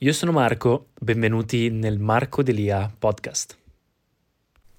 Io sono Marco, benvenuti nel Marco Delia podcast.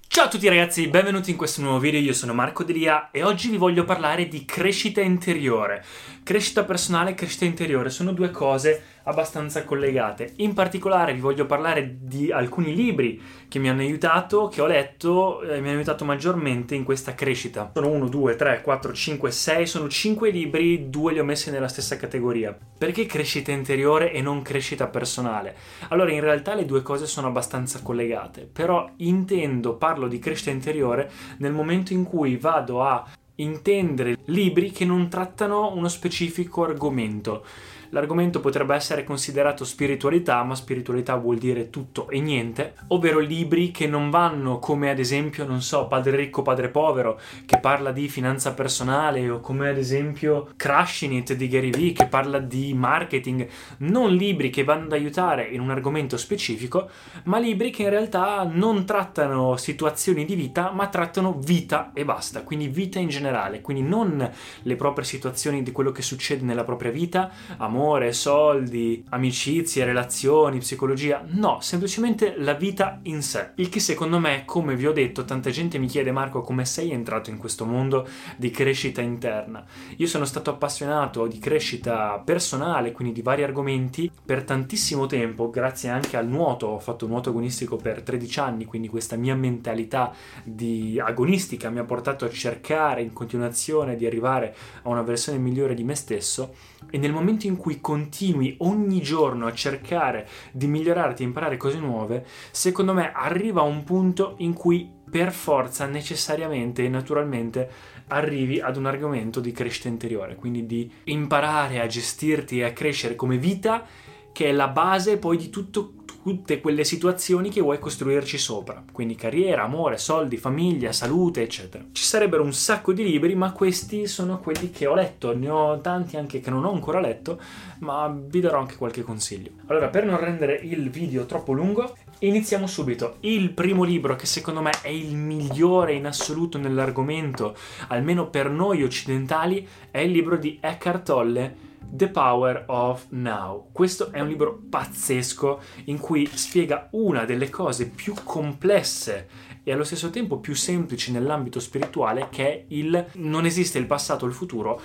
Ciao a tutti ragazzi, benvenuti in questo nuovo video, io sono Marco Delia e oggi vi voglio parlare di crescita interiore. Crescita personale e crescita interiore sono due cose abbastanza collegate. In particolare vi voglio parlare di alcuni libri che mi hanno aiutato, che ho letto e mi hanno aiutato maggiormente in questa crescita. Sono 1, 2, 3, 4, 5, 6, sono 5 libri, due li ho messi nella stessa categoria. Perché crescita interiore e non crescita personale? Allora in realtà le due cose sono abbastanza collegate, però intendo, parlo di crescita interiore nel momento in cui vado a intendere libri che non trattano uno specifico argomento. L'argomento potrebbe essere considerato spiritualità, ma spiritualità vuol dire tutto e niente, ovvero libri che non vanno come ad esempio, non so, Padre ricco, Padre povero, che parla di finanza personale, o come ad esempio Crushing It di Gary Vee, che parla di marketing, non libri che vanno ad aiutare in un argomento specifico, ma libri che in realtà non trattano situazioni di vita, ma trattano vita e basta, quindi vita in generale, quindi non le proprie situazioni di quello che succede nella propria vita, amore, amore, soldi, amicizie, relazioni, psicologia, no, semplicemente la vita in sé. Il che secondo me, come vi ho detto, tanta gente mi chiede Marco come sei entrato in questo mondo di crescita interna. Io sono stato appassionato di crescita personale, quindi di vari argomenti, per tantissimo tempo, grazie anche al nuoto, ho fatto nuoto agonistico per 13 anni, quindi questa mia mentalità di agonistica mi ha portato a cercare in continuazione di arrivare a una versione migliore di me stesso e nel momento in cui continui ogni giorno a cercare di migliorarti e imparare cose nuove, secondo me arriva un punto in cui per forza, necessariamente e naturalmente arrivi ad un argomento di crescita interiore, quindi di imparare a gestirti e a crescere come vita che è la base poi di tutto tutte quelle situazioni che vuoi costruirci sopra, quindi carriera, amore, soldi, famiglia, salute, eccetera. Ci sarebbero un sacco di libri, ma questi sono quelli che ho letto, ne ho tanti anche che non ho ancora letto, ma vi darò anche qualche consiglio. Allora, per non rendere il video troppo lungo, iniziamo subito. Il primo libro che secondo me è il migliore in assoluto nell'argomento, almeno per noi occidentali, è il libro di Eckhart Tolle The Power of Now. Questo è un libro pazzesco in cui spiega una delle cose più complesse e allo stesso tempo più semplici nell'ambito spirituale che è il non esiste il passato o il futuro,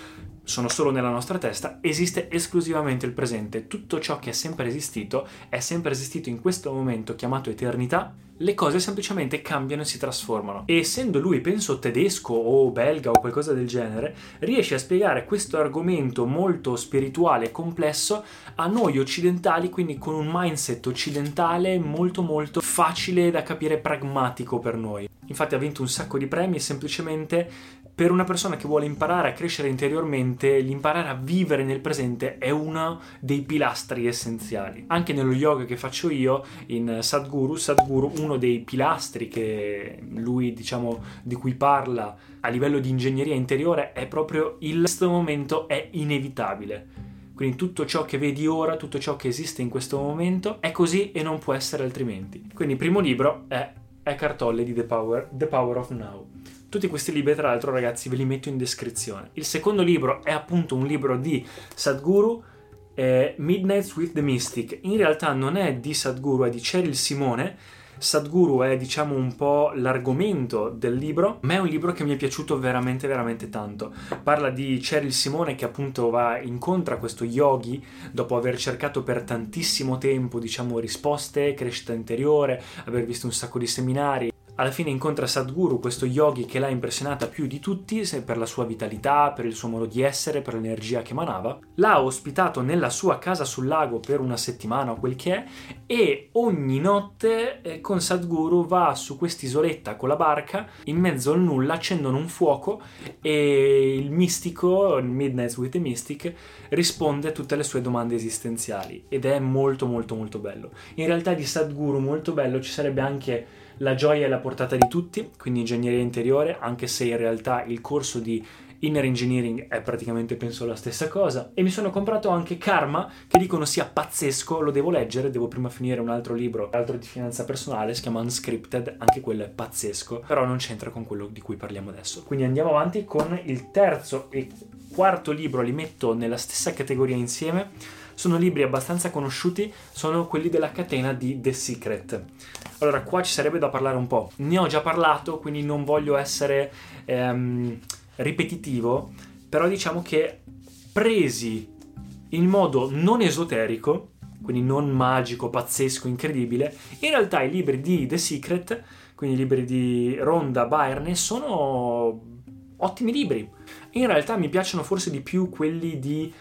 sono solo nella nostra testa, esiste esclusivamente il presente. Tutto ciò che è sempre esistito è sempre esistito in questo momento chiamato eternità. Le cose semplicemente cambiano e si trasformano. E essendo lui, penso, tedesco o belga o qualcosa del genere, riesce a spiegare questo argomento molto spirituale e complesso a noi occidentali, quindi con un mindset occidentale molto molto facile da capire, pragmatico per noi. Infatti ha vinto un sacco di premi semplicemente per una persona che vuole imparare a crescere interiormente, l'imparare a vivere nel presente è uno dei pilastri essenziali. Anche nello yoga che faccio io, in Sadhguru, Sadhguru, uno dei pilastri che lui, diciamo, di cui parla a livello di ingegneria interiore è proprio il questo momento è inevitabile. Quindi tutto ciò che vedi ora, tutto ciò che esiste in questo momento è così e non può essere altrimenti. Quindi il primo libro è Eckhart Tolle di The Power, The Power of Now. Tutti questi libri, tra l'altro, ragazzi, ve li metto in descrizione. Il secondo libro è appunto un libro di Sadhguru, eh, Midnights with the Mystic. In realtà non è di Sadhguru, è di Cheryl Simone. Sadhguru è, diciamo, un po' l'argomento del libro, ma è un libro che mi è piaciuto veramente, veramente tanto. Parla di Cheryl Simone che appunto va incontra questo yogi dopo aver cercato per tantissimo tempo, diciamo, risposte, crescita interiore, aver visto un sacco di seminari alla fine incontra Sadhguru, questo yogi che l'ha impressionata più di tutti per la sua vitalità, per il suo modo di essere, per l'energia che emanava. L'ha ospitato nella sua casa sul lago per una settimana o quel che è e ogni notte eh, con Sadhguru va su quest'isoletta con la barca in mezzo al nulla, accendono un fuoco e il mistico, Midnight with the Mystic, risponde a tutte le sue domande esistenziali ed è molto molto molto bello. In realtà di Sadhguru molto bello ci sarebbe anche la gioia è alla portata di tutti, quindi ingegneria interiore, anche se in realtà il corso di Inner Engineering è praticamente penso la stessa cosa. E mi sono comprato anche Karma, che dicono sia pazzesco, lo devo leggere, devo prima finire un altro libro, altro di finanza personale, si chiama Unscripted, anche quello è pazzesco, però non c'entra con quello di cui parliamo adesso. Quindi andiamo avanti con il terzo e quarto libro, li metto nella stessa categoria insieme sono libri abbastanza conosciuti, sono quelli della catena di The Secret. Allora, qua ci sarebbe da parlare un po'. Ne ho già parlato, quindi non voglio essere ehm, ripetitivo, però diciamo che presi in modo non esoterico, quindi non magico, pazzesco, incredibile, in realtà i libri di The Secret, quindi i libri di Ronda Byrne, sono ottimi libri. In realtà mi piacciono forse di più quelli di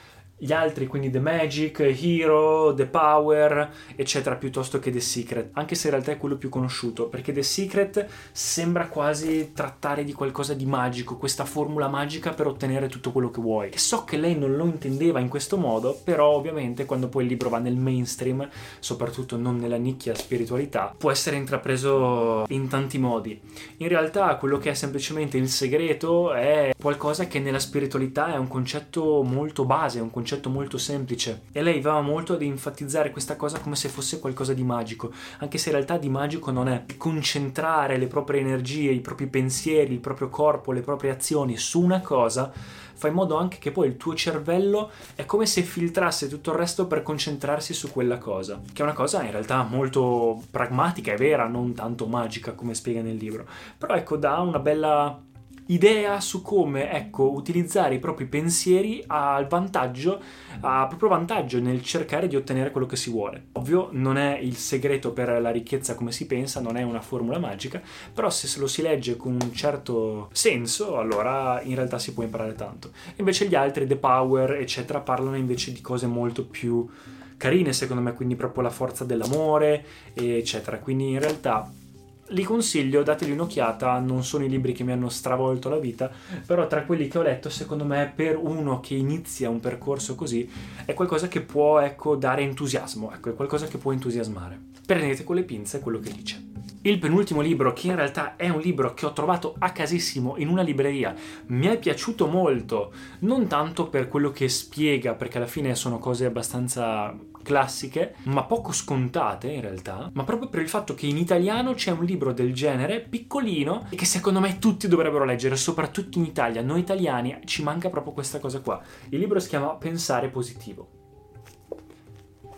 gli altri, quindi The Magic, Hero, The Power, eccetera, piuttosto che The Secret, anche se in realtà è quello più conosciuto, perché The Secret sembra quasi trattare di qualcosa di magico, questa formula magica per ottenere tutto quello che vuoi. E so che lei non lo intendeva in questo modo, però ovviamente quando poi il libro va nel mainstream, soprattutto non nella nicchia spiritualità, può essere intrapreso in tanti modi. In realtà quello che è semplicemente il segreto è qualcosa che nella spiritualità è un concetto molto base, un concetto concetto molto semplice e lei va molto ad enfatizzare questa cosa come se fosse qualcosa di magico, anche se in realtà di magico non è. Concentrare le proprie energie, i propri pensieri, il proprio corpo, le proprie azioni su una cosa fa in modo anche che poi il tuo cervello è come se filtrasse tutto il resto per concentrarsi su quella cosa, che è una cosa in realtà molto pragmatica e vera, non tanto magica come spiega nel libro, però ecco dà una bella idea su come ecco, utilizzare i propri pensieri al vantaggio, a proprio vantaggio nel cercare di ottenere quello che si vuole. Ovvio, non è il segreto per la ricchezza come si pensa, non è una formula magica, però se lo si legge con un certo senso, allora in realtà si può imparare tanto. Invece gli altri, The Power, eccetera, parlano invece di cose molto più carine, secondo me, quindi proprio la forza dell'amore, eccetera. Quindi in realtà li consiglio, dategli un'occhiata, non sono i libri che mi hanno stravolto la vita, però tra quelli che ho letto, secondo me, per uno che inizia un percorso così, è qualcosa che può, ecco, dare entusiasmo, ecco, è qualcosa che può entusiasmare. Prendete con le pinze quello che dice. Il penultimo libro, che in realtà è un libro che ho trovato a casissimo in una libreria, mi è piaciuto molto, non tanto per quello che spiega, perché alla fine sono cose abbastanza classiche, ma poco scontate in realtà, ma proprio per il fatto che in italiano c'è un libro del genere, piccolino, e che secondo me tutti dovrebbero leggere, soprattutto in Italia. Noi italiani ci manca proprio questa cosa qua. Il libro si chiama Pensare positivo.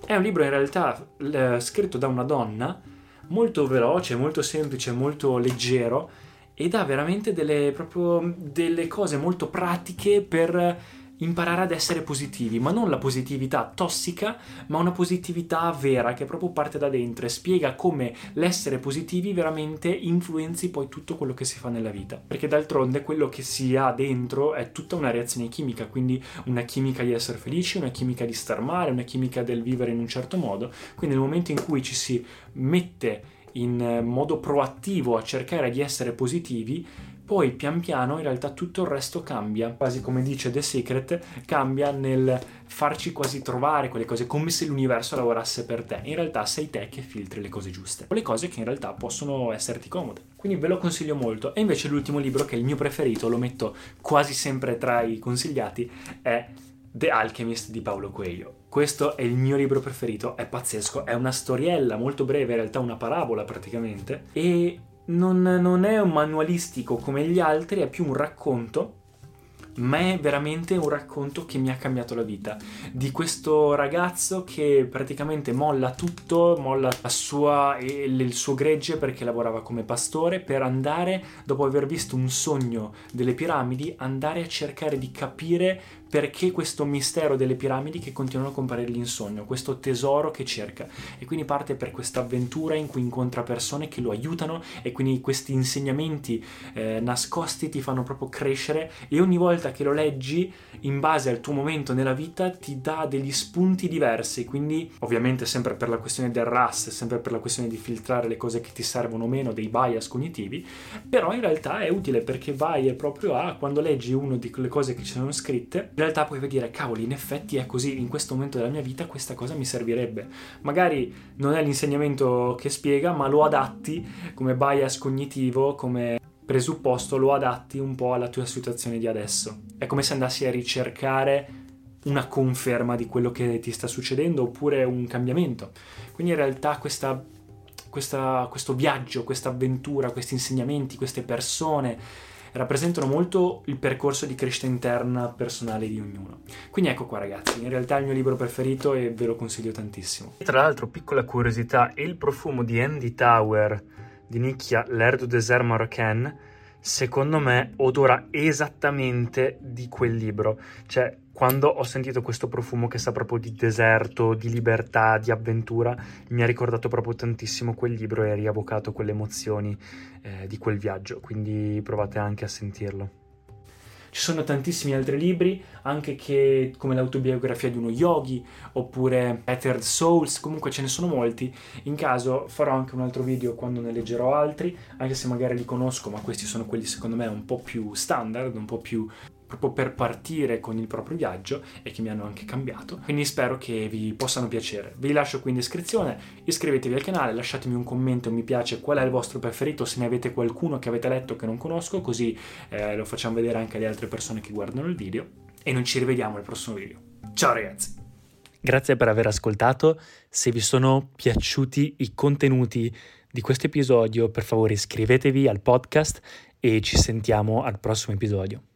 È un libro in realtà eh, scritto da una donna, molto veloce, molto semplice, molto leggero, ed ha veramente delle, proprio, delle cose molto pratiche per imparare ad essere positivi, ma non la positività tossica, ma una positività vera che proprio parte da dentro e spiega come l'essere positivi veramente influenzi poi tutto quello che si fa nella vita. Perché d'altronde quello che si ha dentro è tutta una reazione chimica, quindi una chimica di essere felici, una chimica di star male, una chimica del vivere in un certo modo. Quindi nel momento in cui ci si mette in modo proattivo a cercare di essere positivi, poi pian piano in realtà tutto il resto cambia, quasi come dice The Secret, cambia nel farci quasi trovare quelle cose come se l'universo lavorasse per te. In realtà sei te che filtri le cose giuste, le cose che in realtà possono esserti comode. Quindi ve lo consiglio molto. E invece l'ultimo libro, che è il mio preferito, lo metto quasi sempre tra i consigliati, è The Alchemist di Paolo Coelho. Questo è il mio libro preferito, è pazzesco, è una storiella molto breve, in realtà una parabola praticamente, e non, non è un manualistico come gli altri, è più un racconto ma è veramente un racconto che mi ha cambiato la vita. Di questo ragazzo che praticamente molla tutto, molla sua, il suo gregge perché lavorava come pastore, per andare, dopo aver visto un sogno delle piramidi, andare a cercare di capire perché questo mistero delle piramidi che continuano a comparirgli in questo tesoro che cerca. E quindi parte per questa avventura in cui incontra persone che lo aiutano e quindi questi insegnamenti eh, nascosti ti fanno proprio crescere e ogni volta che lo leggi in base al tuo momento nella vita ti dà degli spunti diversi, quindi ovviamente sempre per la questione del RAS, sempre per la questione di filtrare le cose che ti servono o meno, dei bias cognitivi, però in realtà è utile perché vai proprio a quando leggi una di quelle cose che ci sono scritte, in realtà puoi dire cavoli, in effetti è così, in questo momento della mia vita questa cosa mi servirebbe. Magari non è l'insegnamento che spiega, ma lo adatti come bias cognitivo, come presupposto, lo adatti un po' alla tua situazione di adesso. È come se andassi a ricercare una conferma di quello che ti sta succedendo oppure un cambiamento. Quindi in realtà questa, questa, questo viaggio, questa avventura, questi insegnamenti, queste persone rappresentano molto il percorso di crescita interna personale di ognuno. Quindi ecco qua ragazzi, in realtà è il mio libro preferito e ve lo consiglio tantissimo. Tra l'altro, piccola curiosità, il profumo di Andy Tower di nicchia L'air du désert marocain, secondo me odora esattamente di quel libro. Cioè, quando ho sentito questo profumo che sa proprio di deserto, di libertà, di avventura, mi ha ricordato proprio tantissimo quel libro e ha riavocato quelle emozioni eh, di quel viaggio. Quindi provate anche a sentirlo. Ci sono tantissimi altri libri, anche che, come l'autobiografia di uno yogi, oppure Ethered Souls, comunque ce ne sono molti. In caso farò anche un altro video quando ne leggerò altri, anche se magari li conosco, ma questi sono quelli secondo me un po' più standard, un po' più proprio per partire con il proprio viaggio e che mi hanno anche cambiato. Quindi spero che vi possano piacere. Vi lascio qui in descrizione, iscrivetevi al canale, lasciatemi un commento, mi piace, qual è il vostro preferito, se ne avete qualcuno che avete letto che non conosco, così eh, lo facciamo vedere anche alle altre persone che guardano il video. E noi ci rivediamo al prossimo video. Ciao ragazzi! Grazie per aver ascoltato, se vi sono piaciuti i contenuti di questo episodio per favore iscrivetevi al podcast e ci sentiamo al prossimo episodio.